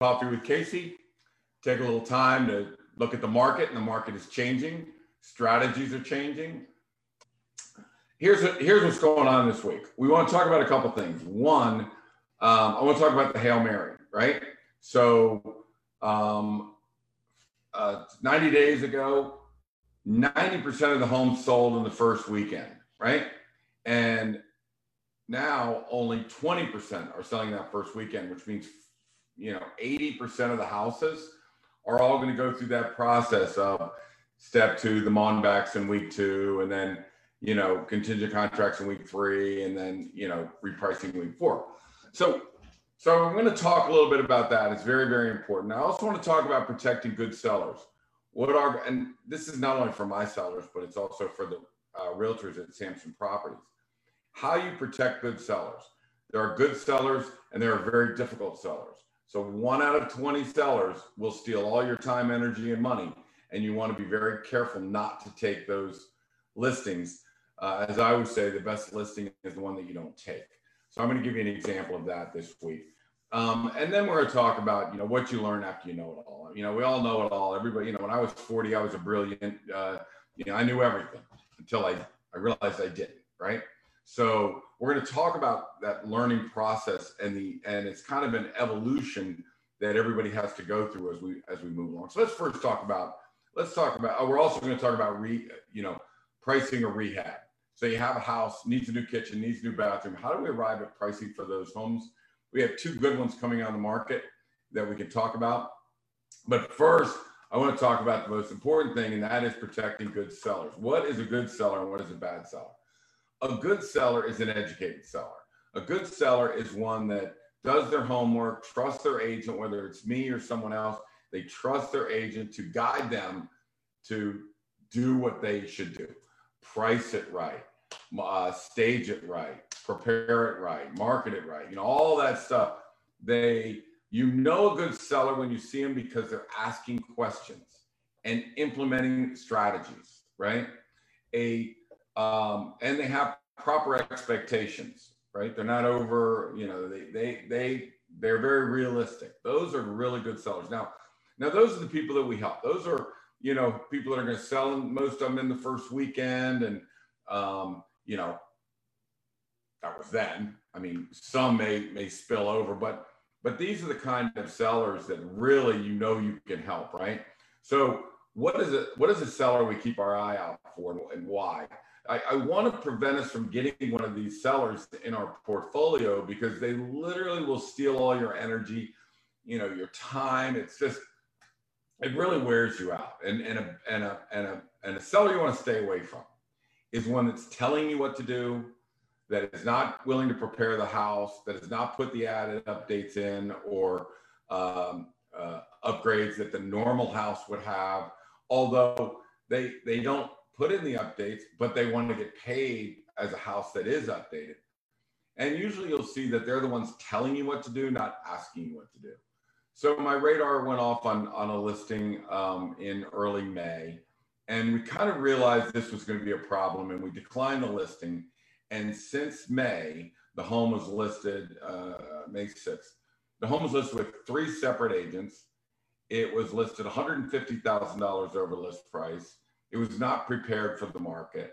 Coffee with Casey. Take a little time to look at the market, and the market is changing. Strategies are changing. Here's, a, here's what's going on this week. We want to talk about a couple things. One, um, I want to talk about the Hail Mary, right? So, um, uh, 90 days ago, 90% of the homes sold in the first weekend, right? And now only 20% are selling that first weekend, which means, you know, 80% of the houses are all going to go through that process of step two, the Monbacks in week two, and then, you know, contingent contracts in week three, and then, you know, repricing week four. So, so I'm going to talk a little bit about that. It's very, very important. I also want to talk about protecting good sellers. What are, and this is not only for my sellers, but it's also for the uh, realtors at Samson Properties. How you protect good sellers. There are good sellers and there are very difficult sellers. So one out of 20 sellers will steal all your time, energy, and money. And you want to be very careful not to take those listings. Uh, as I always say, the best listing is the one that you don't take. So I'm going to give you an example of that this week. Um, and then we're going to talk about, you know, what you learn after you know it all. You know, we all know it all. Everybody, you know, when I was 40, I was a brilliant, uh, you know, I knew everything until I, I realized I didn't, right? So we're going to talk about that learning process and the, and it's kind of an evolution that everybody has to go through as we, as we move along. So let's first talk about, let's talk about, oh, we're also going to talk about re, you know, pricing or rehab. So you have a house, needs a new kitchen, needs a new bathroom. How do we arrive at pricing for those homes? We have two good ones coming on the market that we can talk about. But first, I want to talk about the most important thing, and that is protecting good sellers. What is a good seller and what is a bad seller? A good seller is an educated seller. A good seller is one that does their homework, trusts their agent, whether it's me or someone else. They trust their agent to guide them to do what they should do. Price it right, uh, stage it right, prepare it right, market it right, you know, all that stuff. They, you know, a good seller when you see them because they're asking questions and implementing strategies, right? A, um, and they have proper expectations, right? They're not over, you know, they, they, they, they're very realistic. Those are really good sellers. Now, now those are the people that we help. Those are, you know, people that are going to sell most of them in the first weekend and, um, you know, that was then. I mean, some may may spill over, but but these are the kind of sellers that really you know you can help, right? So what is it? What is a seller we keep our eye out for, and why? I, I want to prevent us from getting one of these sellers in our portfolio because they literally will steal all your energy, you know, your time. It's just it really wears you out. And and a and a and a and a seller you want to stay away from is one that's telling you what to do, that is not willing to prepare the house, that has not put the added updates in or um, uh, upgrades that the normal house would have, although they they don't put in the updates, but they want to get paid as a house that is updated. And usually you'll see that they're the ones telling you what to do, not asking you what to do. So my radar went off on, on a listing um, in early May, and we kind of realized this was going to be a problem, and we declined the listing and since May, the home was listed uh, May 6th. The home was listed with three separate agents. It was listed $150,000 over list price. It was not prepared for the market.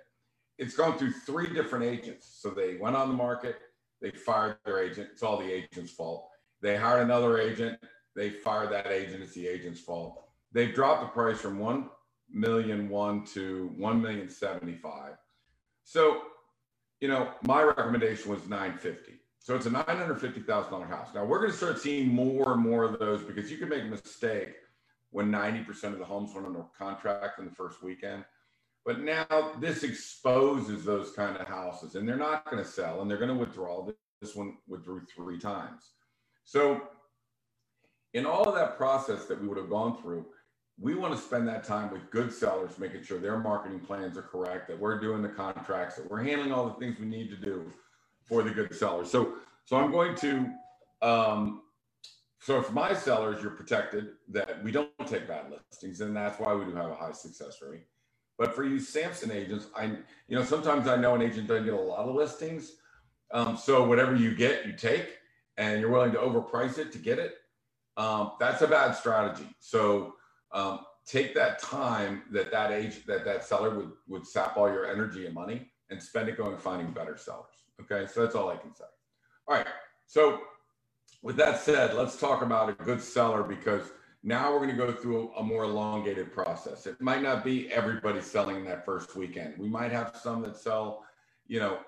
It's gone through three different agents. So they went on the market, they fired their agent. It's all the agent's fault. They hired another agent, they fired that agent. It's the agent's fault. They've dropped the price from 1 million one to 1 million 75. So you know, my recommendation was 950. So it's a $950,000 house. Now we're going to start seeing more and more of those because you can make a mistake when 90% of the homes went under contract in the first weekend. But now this exposes those kind of houses and they're not going to sell and they're going to withdraw. This one withdrew three times. So in all of that process that we would have gone through, we want to spend that time with good sellers, making sure their marketing plans are correct, that we're doing the contracts, that we're handling all the things we need to do for the good sellers. So, so I'm going to, um, so for my sellers, you're protected that we don't take bad listings, and that's why we do have a high success rate. But for you Samson agents, I, you know, sometimes I know an agent doesn't get a lot of listings. Um, so whatever you get, you take, and you're willing to overprice it to get it. um, that's a bad strategy. So um, take that time that that age that that seller would would sap all your energy and money and spend it going finding better sellers. Okay, so that's all I can say. All right, so with that said, let's talk about a good seller because now we're going to go through a, more elongated process. It might not be everybody selling in that first weekend. We might have some that sell, you know,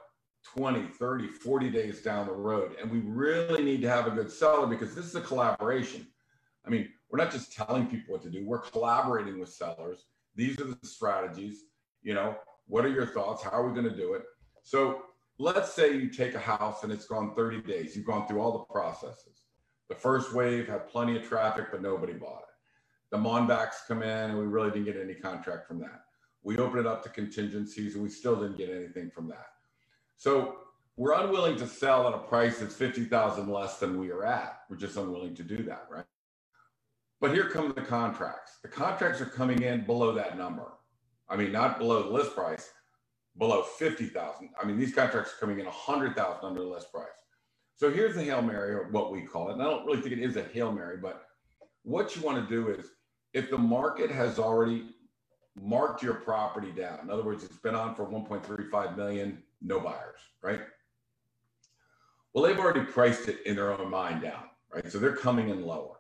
20, 30, 40 days down the road. And we really need to have a good seller because this is a collaboration. I mean, we're not just telling people what to do, we're collaborating with sellers. These are the strategies. You know, what are your thoughts? How are we going to do it? So let's say you take a house and it's gone 30 days. You've gone through all the processes. The first wave had plenty of traffic, but nobody bought it. The Monbacks come in and we really didn't get any contract from that. We opened it up to contingencies and we still didn't get anything from that. So we're unwilling to sell at a price that's 50,000 less than we are at. We're just unwilling to do that, right? But here come the contracts. The contracts are coming in below that number. I mean, not below the list price, below 50,000. I mean, these contracts are coming in 100,000 under the list price. So here's the Hail Mary, or what we call it. And I don't really think it is a Hail Mary, but what you want to do is if the market has already marked your property down, in other words, it's been on for 1.35 million, no buyers, right? Well, they've already priced it in their own mind down, right? So they're coming in lower.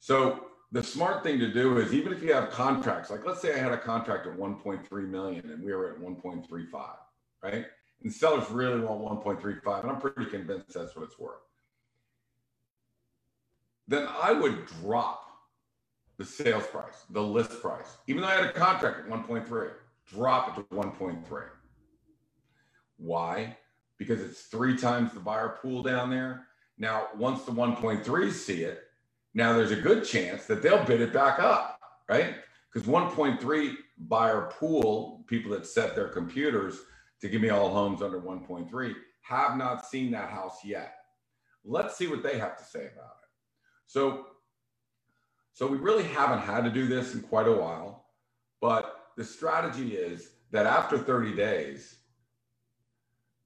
So the smart thing to do is even if you have contracts, like let's say I had a contract at 1.3 million and we were at 1.35, right? And sellers really want 1.35, and I'm pretty convinced that's what it's worth. Then I would drop the sales price, the list price, even though I had a contract at 1.3, drop it to 1.3. Why? Because it's three times the buyer pool down there. Now, once the 1.3s see it, now there's a good chance that they'll bid it back up, right? Because 1.3 buyer pool, people that set their computers to give me all homes under 1.3, have not seen that house yet. Let's see what they have to say about it. So, so we really haven't had to do this in quite a while, but the strategy is that after 30 days,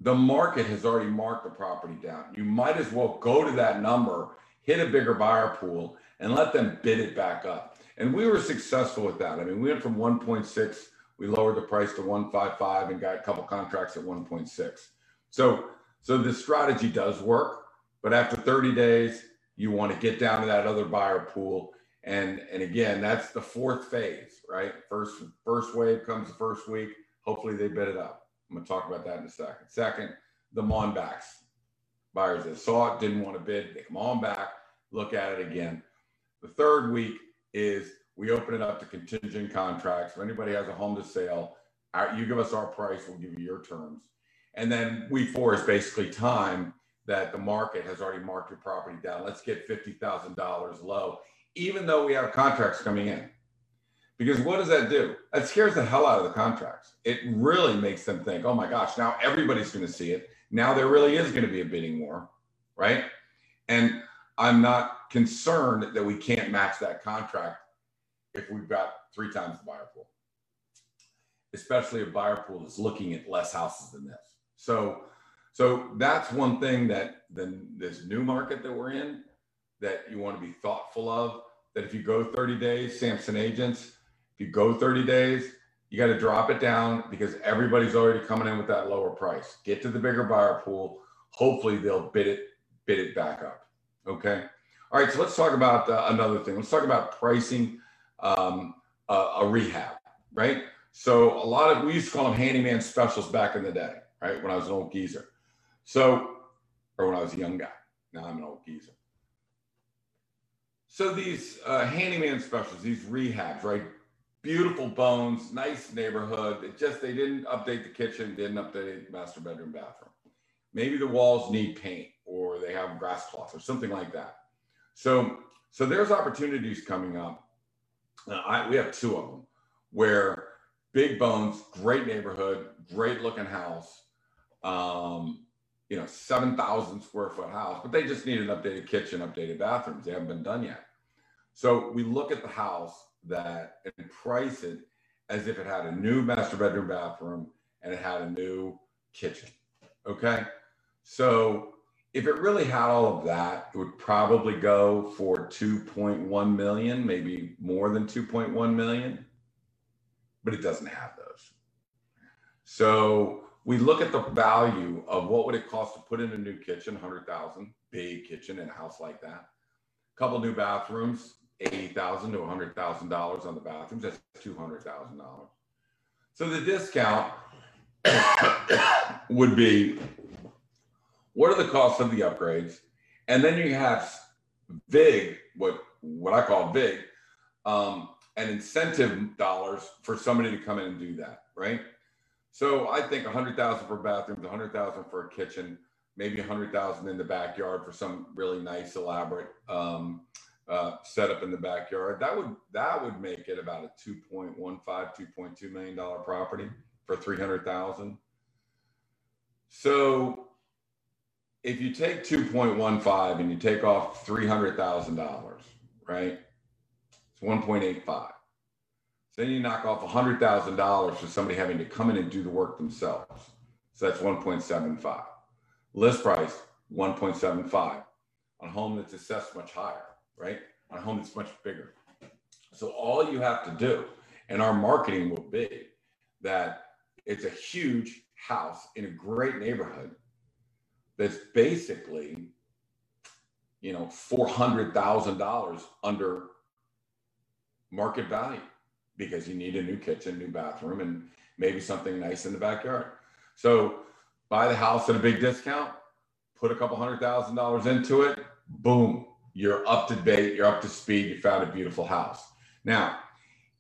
the market has already marked the property down. You might as well go to that number hit a bigger buyer pool, and let them bid it back up. And we were successful with that. I mean, we went from 1.6, we lowered the price to 155 and got a couple contracts at 1.6. So, so this strategy does work, but after 30 days, you want to get down to that other buyer pool. And, and again, that's the fourth phase, right? First, first wave comes the first week. Hopefully they bid it up. I'm going to talk about that in a second. Second, the Monbacks. Buyers that saw it, didn't want to bid, they come on back look at it again. The third week is we open it up to contingent contracts. If anybody has a home to sale, uh, you give us our price, we'll give you your terms. And then week four is basically time that the market has already marked your property down. Let's get $50,000 low, even though we have contracts coming in. Because what does that do? That scares the hell out of the contracts. It really makes them think, oh my gosh, now everybody's going to see it. Now there really is going to be a bidding war, right? And I'm not concerned that we can't match that contract if we've got three times the buyer pool, especially a buyer pool that's looking at less houses than this. So, so that's one thing that then this new market that we're in that you want to be thoughtful of. That if you go 30 days, Samson agents, if you go 30 days, you got to drop it down because everybody's already coming in with that lower price. Get to the bigger buyer pool. Hopefully they'll bid it, bid it back up. Okay. All right. So let's talk about uh, another thing. Let's talk about pricing um, uh, a rehab, right? So a lot of we used to call them handyman specials back in the day, right? When I was an old geezer. So, or when I was a young guy. Now I'm an old geezer. So these uh, handyman specials, these rehabs, right? Beautiful bones, nice neighborhood. It just they didn't update the kitchen, didn't update the master bedroom, bathroom. Maybe the walls need paint or they have grass cloth or something like that. So, so there's opportunities coming up. Uh, I, we have two of them where big bones, great neighborhood, great looking house, um, you know, 7,000 square foot house, but they just need an updated kitchen, updated bathrooms. They haven't been done yet. So we look at the house that and price it as if it had a new master bedroom bathroom and it had a new kitchen. Okay. So if it really had all of that, it would probably go for 2.1 million, maybe more than 2.1 million, but it doesn't have those. So we look at the value of what would it cost to put in a new kitchen, 100,000, big kitchen in a house like that. A couple new bathrooms, 80,000 to 100,000 dollars on the bathrooms. That's 200,000 dollars. So the discount would be what are the costs of the upgrades? And then you have VIG, what what I call VIG, um, and incentive dollars for somebody to come in and do that, right? So I think 100,000 for bathrooms, 100,000 for a kitchen, maybe 100,000 in the backyard for some really nice, elaborate um, uh, setup in the backyard. That would that would make it about a 2.15, 2.2 million dollar property for 300,000. So if you take 2.15 and you take off $300,000, right? It's 1.85. Then you knock off $100,000 for somebody having to come in and do the work themselves. So that's 1.75. List price, 1.75 on a home that's assessed much higher, right? On a home that's much bigger. So all you have to do, and our marketing will be that it's a huge house in a great neighborhood that's basically, you know, $400,000 under market value because you need a new kitchen, new bathroom, and maybe something nice in the backyard. So buy the house at a big discount, put a couple hundred thousand dollars into it, boom, you're up to date, you're up to speed, you found a beautiful house. Now,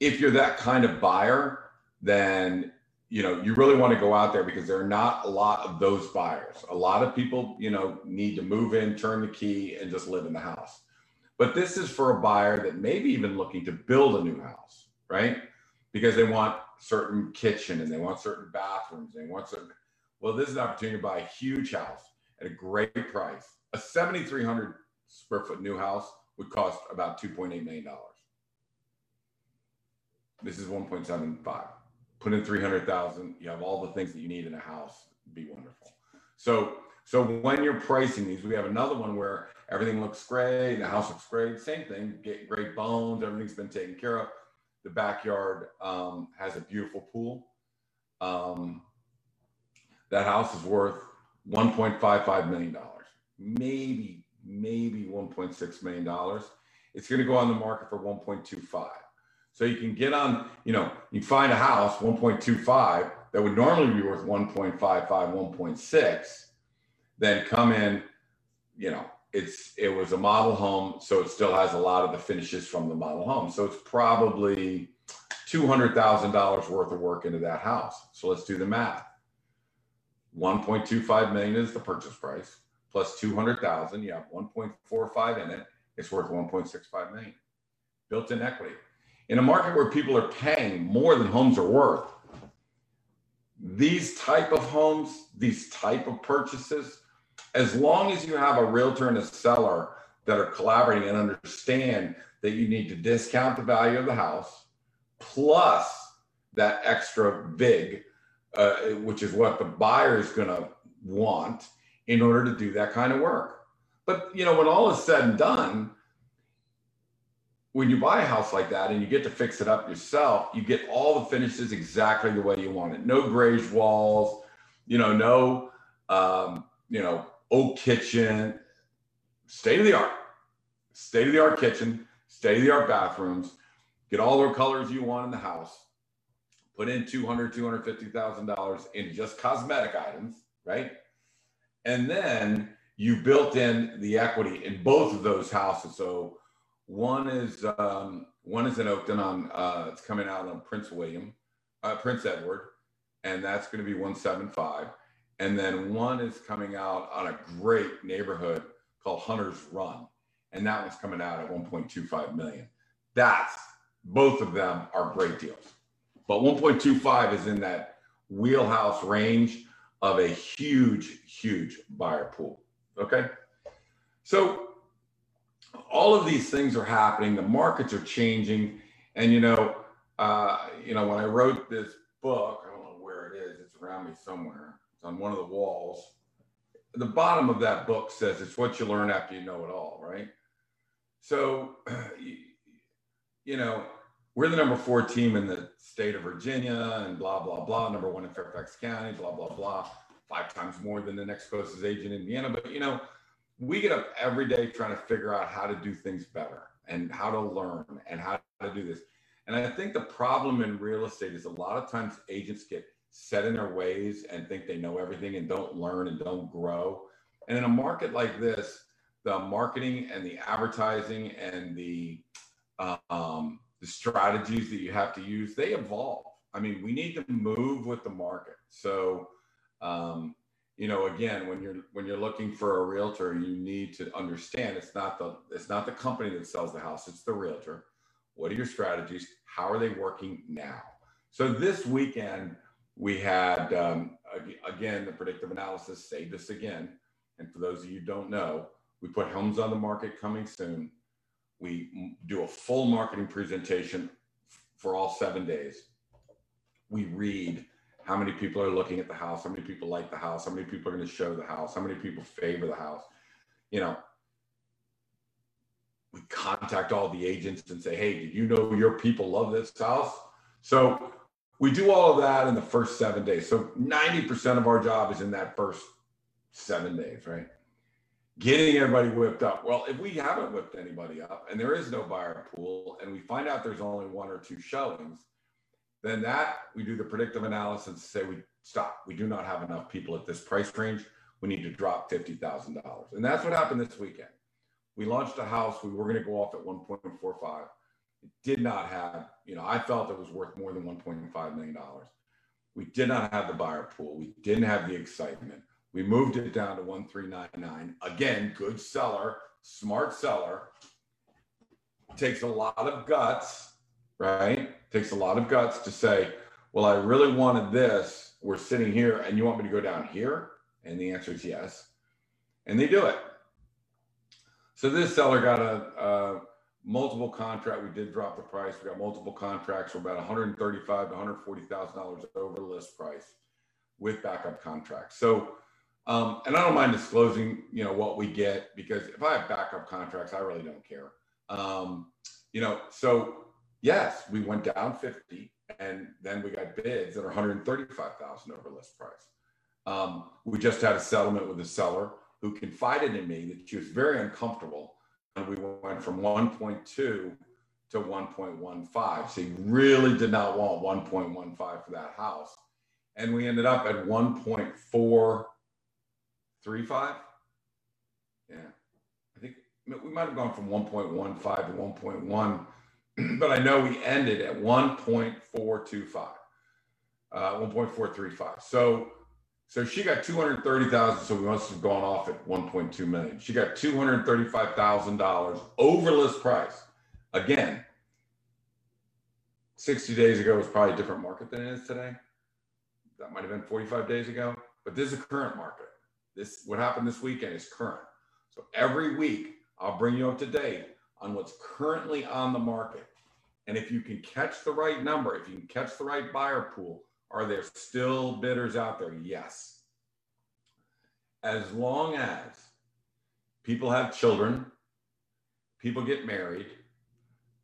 if you're that kind of buyer, then you know you really want to go out there because there are not a lot of those buyers. A lot of people, you know, need to move in, turn the key, and just live in the house. But this is for a buyer that maybe even looking to build a new house right? Because they want certain kitchen and they want certain bathrooms. They want certain. Well, this is an opportunity to buy a huge house at a great price. A 7,300 square foot new house would cost about 2.8 million dollars. This is 1.75. Put in 300,000. You have all the things that you need in a house. Be wonderful. So, so when you're pricing these, we have another one where everything looks great, the house looks great. Same thing, get great bones, everything's been taken care of the backyard um, has a beautiful pool. Um, that house is worth 1.55 million dollars, maybe maybe 1.6 million dollars. It's going to go on the market for 1.25. So you can get on, you know, you find a house 1.25 that would normally be worth 1.55, 1.6, then come in, you know, it's it was a model home, so it still has a lot of the finishes from the model home. So it's probably two hundred thousand dollars worth of work into that house. So let's do the math. One point two five million is the purchase price plus two hundred thousand. You have one point four five in it. It's worth one point six five million. Built-in equity. In a market where people are paying more than homes are worth, these type of homes, these type of purchases as long as you have a realtor and a seller that are collaborating and understand that you need to discount the value of the house plus that extra VIG, uh, which is what the buyer is going to want in order to do that kind of work. But you know, when all is said and done, when you buy a house like that and you get to fix it up yourself, you get all the finishes exactly the way you want it. No graze walls, you know, no, um, you know, oak kitchen, state of the art, state of the art kitchen, state of the art bathrooms, get all the colors you want in the house, put in 200, $250,000 in just cosmetic items, right? And then you built in the equity in both of those houses. So one is um, one is in Oakton on uh, it's coming out on Prince William, uh, Prince Edward, and that's going to be 175. And then one is coming out on a great neighborhood called Hunter's Run. And that one's coming out at 1.25 million. That's both of them are great deals. But 1.25 is in that wheelhouse range of a huge, huge buyer pool. Okay. So all of these things are happening. The markets are changing. And you know, uh, you know, when I wrote this book, I don't know where it is, it's around me somewhere it's on one of the walls. the bottom of that book says it's what you learn after you know it all, right? So, you know, we're the number four team in the state of Virginia and blah, blah, blah, number one in Fairfax County, blah, blah, blah, five times more than the next closest agent in Indiana. But, you know, we get up every day trying to figure out how to do things better and how to learn and how to do this. And I think the problem in real estate is a lot of times agents get set in their ways and think they know everything and don't learn and don't grow. And in a market like this, the marketing and the advertising and the um, the strategies that you have to use they evolve. I mean, we need to move with the market. So, um, you know, again, when you're when you're looking for a realtor, you need to understand it's not the it's not the company that sells the house; it's the realtor. What are your strategies? How are they working now? So this weekend we had um, again the predictive analysis saved us again. And for those of you don't know, we put homes on the market coming soon. We do a full marketing presentation for all seven days. We read how many people are looking at the house, how many people like the house, how many people are going to show the house, how many people favor the house. You know, we contact all the agents and say, hey, did you know your people love this house? So we do all of that in the first seven days. So 90% of our job is in that first seven days, right? Getting everybody whipped up. Well, if we haven't whipped anybody up and there is no buyer pool and we find out there's only one or two showings, then that we do the predictive analysis and say we stop. We do not have enough people at this price range. We need to drop fifty thousand dollars, and that's what happened this weekend. We launched a house. We were going to go off at one point four five. It did not have, you know, I felt it was worth more than one point five million dollars. We did not have the buyer pool. We didn't have the excitement. We moved it down to one three nine nine. Again, good seller, smart seller. Takes a lot of guts, right? Takes a lot of guts to say, well, I really wanted this. We're sitting here and you want me to go down here? And the answer is yes. And they do it. So this seller got a, a multiple contract. We did drop the price. We got multiple contracts for about 135 to 140 thousand dollars over list price with backup contracts. So, um, and I don't mind disclosing, you know, what we get because if I have backup contracts, I really don't care. Um, you know, so yes, we went down 50 and then we got bids that are 135,000 over list price. Um, we just had a settlement with a seller who confided in me that she was very uncomfortable and we went from 1.2 to 1.15. She really did not want 1.15 for that house. And we ended up at 1.435. Yeah. I think we might have gone from 1.15 to 1.1 but I know we ended at 1.425, uh, 1.435. So, so she got 230,000. So we must have gone off at 1.2 million. She got $235,000 over list price. Again, 60 days ago was probably a different market than it is today. That might have been 45 days ago, but this is a current market. This, what happened this weekend is current. So every week I'll bring you up to date on what's currently on the market. And if you can catch the right number, if you can catch the right buyer pool, are there still bidders out there? Yes. As long as people have children, people get married,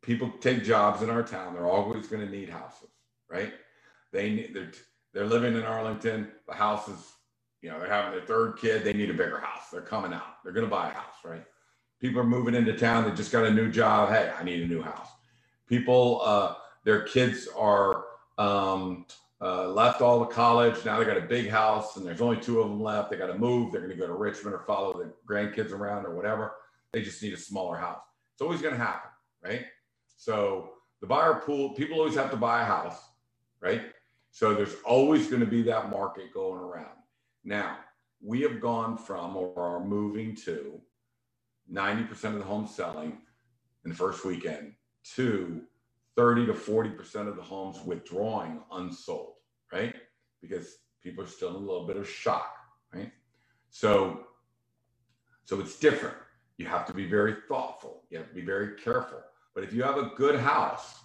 people take jobs in our town, they're always going to need houses, right? They need, they're, they're living in Arlington. The house is, you know, they're having their third kid. They need a bigger house. They're coming out. They're going to buy a house, right? People are moving into town. They just got a new job. Hey, I need a new house. People, uh, their kids are um, uh, left all the college. Now they got a big house and there's only two of them left. They got to move. They're going to go to Richmond or follow the grandkids around or whatever. They just need a smaller house. It's always going to happen, right? So the buyer pool, people always have to buy a house, right? So there's always going to be that market going around. Now, we have gone from or are moving to 90% of the homes selling in the first weekend to 30 to 40% of the homes withdrawing unsold, right? Because people are still in a little bit of shock, right? So, so it's different. You have to be very thoughtful. You have to be very careful. But if you have a good house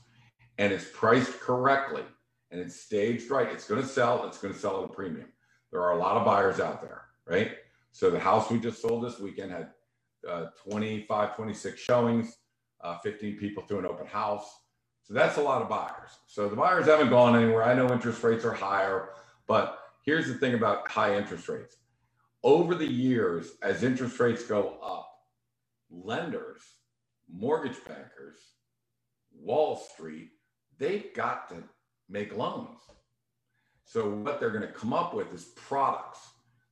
and it's priced correctly and it's staged right, it's going to sell. It's going to sell at a premium. There are a lot of buyers out there, right? So the house we just sold this weekend had uh, 25, 26 showings, uh, 15 people through an open house. So that's a lot of buyers. So the buyers haven't gone anywhere. I know interest rates are higher, but here's the thing about high interest rates. Over the years, as interest rates go up, lenders, mortgage bankers, Wall Street, they've got to make loans. So what they're going to come up with is products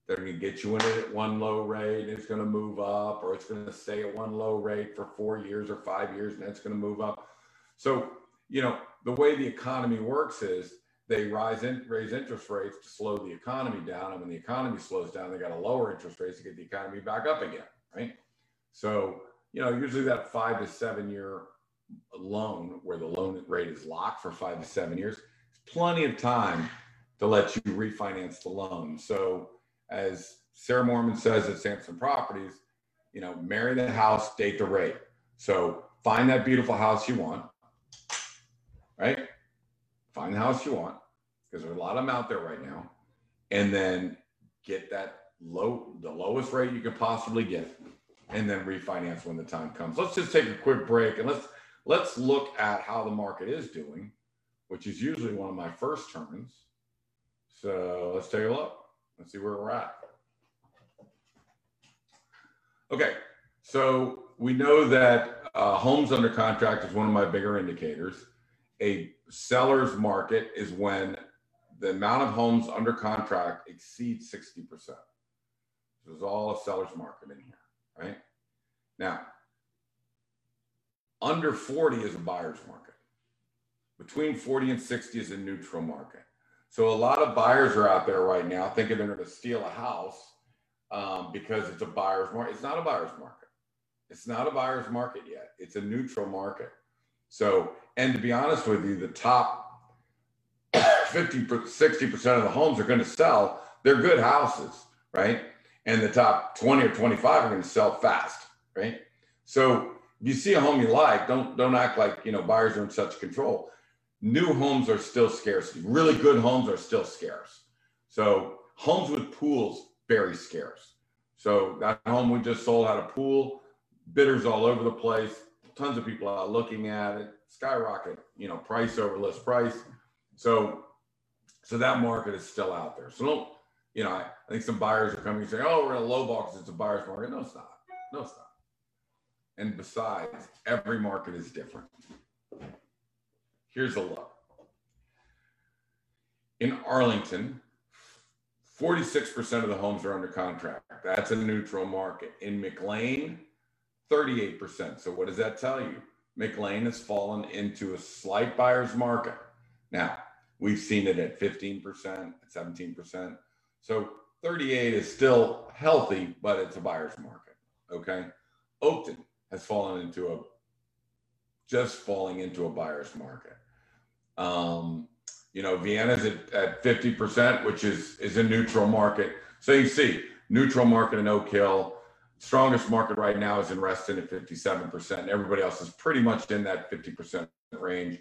they're going to get you in it at one low rate and it's going to move up, or it's going to stay at one low rate for four years or five years and it's going to move up. So, you know, the way the economy works is they rise in, raise interest rates to slow the economy down. And when the economy slows down, they got to lower interest rates to get the economy back up again, right? So, you know, usually that five to seven year loan where the loan rate is locked for five to seven years, it's plenty of time to let you refinance the loan. So, as Sarah Mormon says at Samson Properties, you know, marry the house, date the rate. So find that beautiful house you want, right? Find the house you want because there's a lot of them out there right now, and then get that low, the lowest rate you could possibly get, and then refinance when the time comes. Let's just take a quick break and let's let's look at how the market is doing, which is usually one of my first turns. So let's take a look. Let's see where we're at. Okay, so we know that uh, homes under contract is one of my bigger indicators. A seller's market is when the amount of homes under contract exceeds 60%. There's all a seller's market in here, right? Now, under 40 is a buyer's market. Between 40 and 60 is a neutral market. So a lot of buyers are out there right now thinking they're going to steal a house um, because it's a buyer's market. It's not a buyer's market. It's not a buyer's market yet. It's a neutral market. So, and to be honest with you, the top 50, 60% of the homes are going to sell. They're good houses, right? And the top 20 or 25 are going to sell fast, right? So you see a home you like, don't don't act like you know buyers are in such control new homes are still scarce. Really good homes are still scarce. So homes with pools, very scarce. So that home we just sold had a pool, bidders all over the place, tons of people out looking at it, skyrocket, you know, price over list price. So, so that market is still out there. So don't, you know, I, I think some buyers are coming and saying, oh, we're in a low ball because it's a buyer's market. No, it's not. No, it's not. And besides, every market is different. Here's a look. In Arlington, 46% of the homes are under contract. That's a neutral market. In McLean, 38%. So, what does that tell you? McLean has fallen into a slight buyer's market. Now, we've seen it at 15%, at 17%. So, 38 is still healthy, but it's a buyer's market. Okay. Oakton has fallen into a just falling into a buyer's market. Um, you know, Vienna's at, at 50%, which is, is a neutral market. So you see, neutral market in Oak Hill. Strongest market right now is in Reston at 57%. Everybody else is pretty much in that 50% range.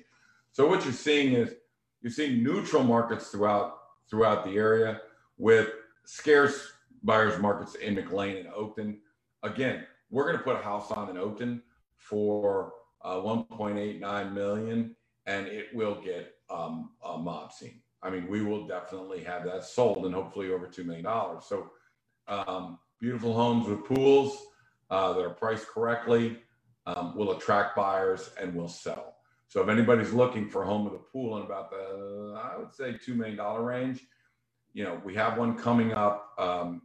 So what you're seeing is you're seeing neutral markets throughout throughout the area with scarce buyers markets in McLean and Oakton. Again, we're going to put a house on in Oakton for uh, 1.89 million and it will get um, a mob scene. I mean, we will definitely have that sold and hopefully over $2 million. So um, beautiful homes with pools uh, that are priced correctly um, will attract buyers and will sell. So if anybody's looking for a home with a pool in about the, I would say $2 million range, you know, we have one coming up. Um,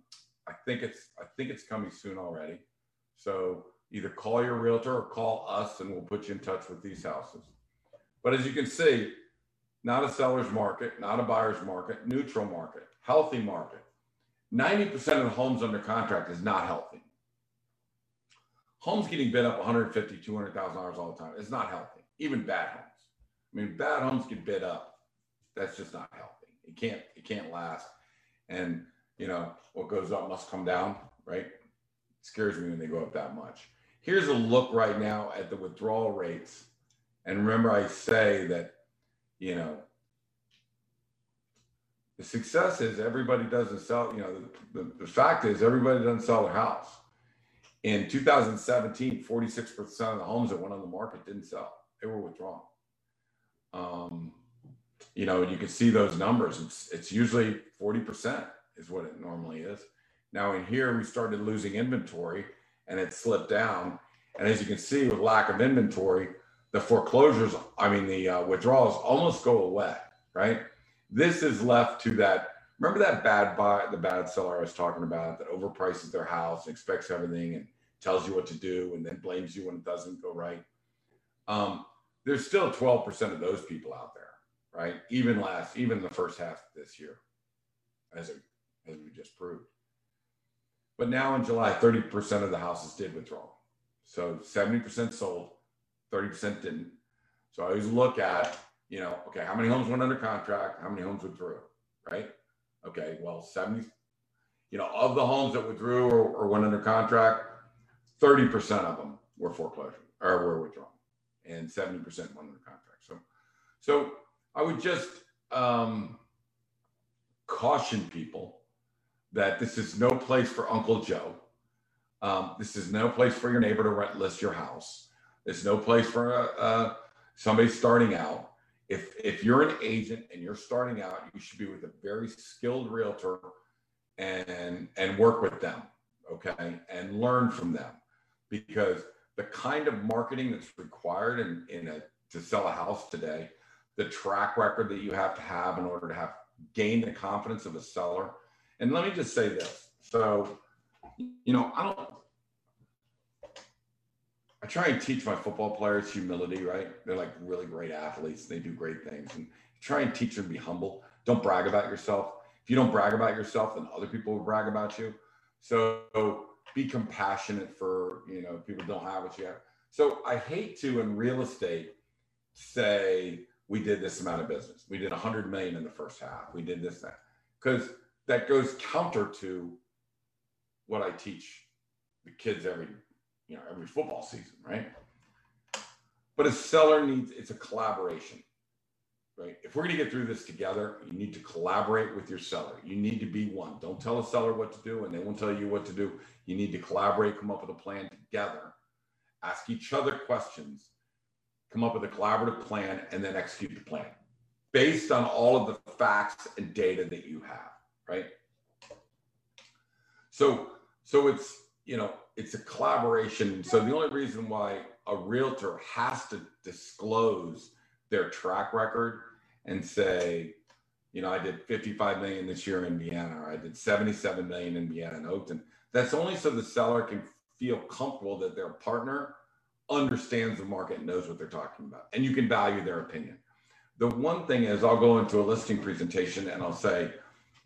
I think it's, I think it's coming soon already. So either call your realtor or call us and we'll put you in touch with these houses. But as you can see, not a seller's market, not a buyer's market, neutral market, healthy market. 90% of the homes under contract is not healthy. Homes getting bid up 150, 200,000 dollars all the time. It's not healthy. Even bad homes. I mean, bad homes get bid up. That's just not healthy. It can't. It can't last. And you know what goes up must come down, right? It scares me when they go up that much. Here's a look right now at the withdrawal rates and remember, I say that, you know, The success is everybody doesn't sell, you know, the, the, the fact is everybody doesn't sell their house. In 2017, 46% of the homes that went on the market didn't sell. They were withdrawn. Um, you know, and you can see those numbers. It's it's usually 40% is what it normally is. Now in here, we started losing inventory and it slipped down. And as you can see, with lack of inventory, the foreclosures, I mean, the uh, withdrawals almost go away, right? This is left to that. Remember that bad buy, the bad seller I was talking about that overprices their house, expects everything, and tells you what to do, and then blames you when it doesn't go right. Um, there's still 12% of those people out there, right? Even last, even the first half this year, as it, as we just proved. But now in July, 30% of the houses did withdraw. So 70% sold, 30% didn't. So I always look at, you know, okay, how many homes went under contract? How many homes withdrew? Right? Okay, well, 70, you know, of the homes that withdrew or, or went under contract, 30% of them were foreclosure or were withdrawn and 70% went under contract. So, so I would just um, caution people that this is no place for Uncle Joe. Um, this is no place for your neighbor to rent list your house. There's no place for uh, uh, somebody starting out. If if you're an agent and you're starting out, you should be with a very skilled realtor and and work with them, okay, and learn from them, because the kind of marketing that's required in in a to sell a house today, the track record that you have to have in order to have gain the confidence of a seller. And let me just say this. So, you know, I don't I try and teach my football players humility, right? They're like really great athletes. They do great things. And try and teach them to be humble. Don't brag about yourself. If you don't brag about yourself, then other people will brag about you. So be compassionate for, you know, people don't have what you have. So I hate to in real estate say we did this amount of business. We did 100 million in the first half. We did this that because that goes counter to what I teach the kids every you know every football season, right? But a seller needs it's a collaboration, right? If we're going to get through this together, you need to collaborate with your seller. You need to be one. Don't tell a seller what to do, and they won't tell you what to do. You need to collaborate, come up with a plan together, ask each other questions, come up with a collaborative plan, and then execute the plan based on all of the facts and data that you have, right? So, so it's you know it's a collaboration. So the only reason why a realtor has to disclose their track record and say, you know, I did 55 million this year in Vienna, or I did 77 million in Vienna and Oakton. That's only so the seller can feel comfortable that their partner understands the market and knows what they're talking about, and you can value their opinion. The one thing is, I'll go into a listing presentation and I'll say,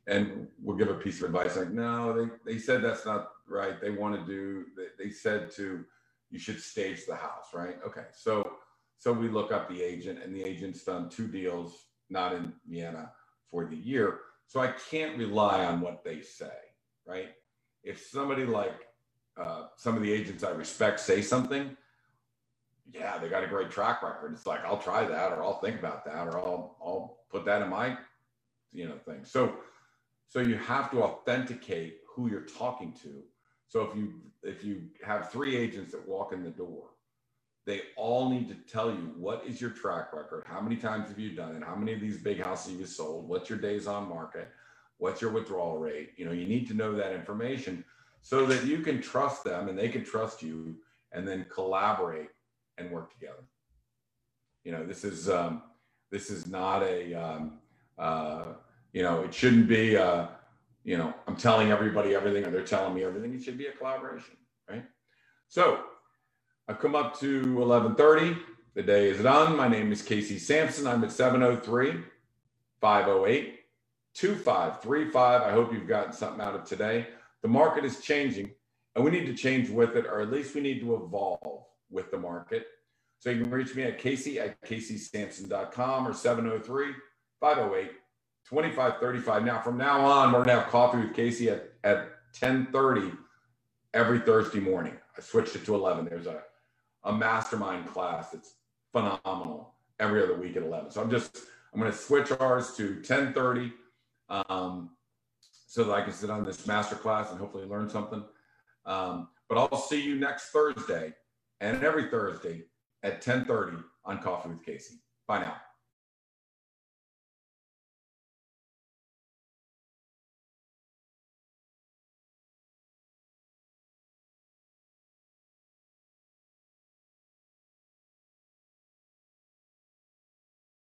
and we'll give a piece of advice like, no, they, they said that's not right. They want to do, they, they said to, you should stage the house, right? Okay. So, so we look up the agent and the agent's done two deals, not in Vienna for the year. So I can't rely on what they say, right? If somebody like uh, some of the agents I respect say something, yeah, they got a great track record. It's like I'll try that, or I'll think about that, or I'll I'll put that in my you know thing. So so you have to authenticate who you're talking to. So if you if you have three agents that walk in the door, they all need to tell you what is your track record, how many times have you done it, how many of these big houses you sold, what's your days on market, what's your withdrawal rate. You know, you need to know that information so that you can trust them and they can trust you, and then collaborate and work together. You know, this is um, this is not a um, uh, you know, it shouldn't be, uh, you know, I'm telling everybody everything or they're telling me everything. It should be a collaboration, right? So I've come up to 1130. The day is done. My name is Casey Samson. I'm at 703 508 2535. I hope you've gotten something out of today. The market is changing and we need to change with it, or at least we need to evolve with the market. So you can reach me at Casey at CaseySamson.com or 703 508 25 35 now from now on we're gonna have coffee with casey at, at 10 30 every thursday morning i switched it to 11 there's a, a mastermind class that's phenomenal every other week at 11 so i'm just i'm going to switch ours to 10 30 um, so that I can sit on this master class and hopefully learn something. Um, but I'll see you next Thursday and every Thursday at 10:30 on Coffee with Casey. Bye now.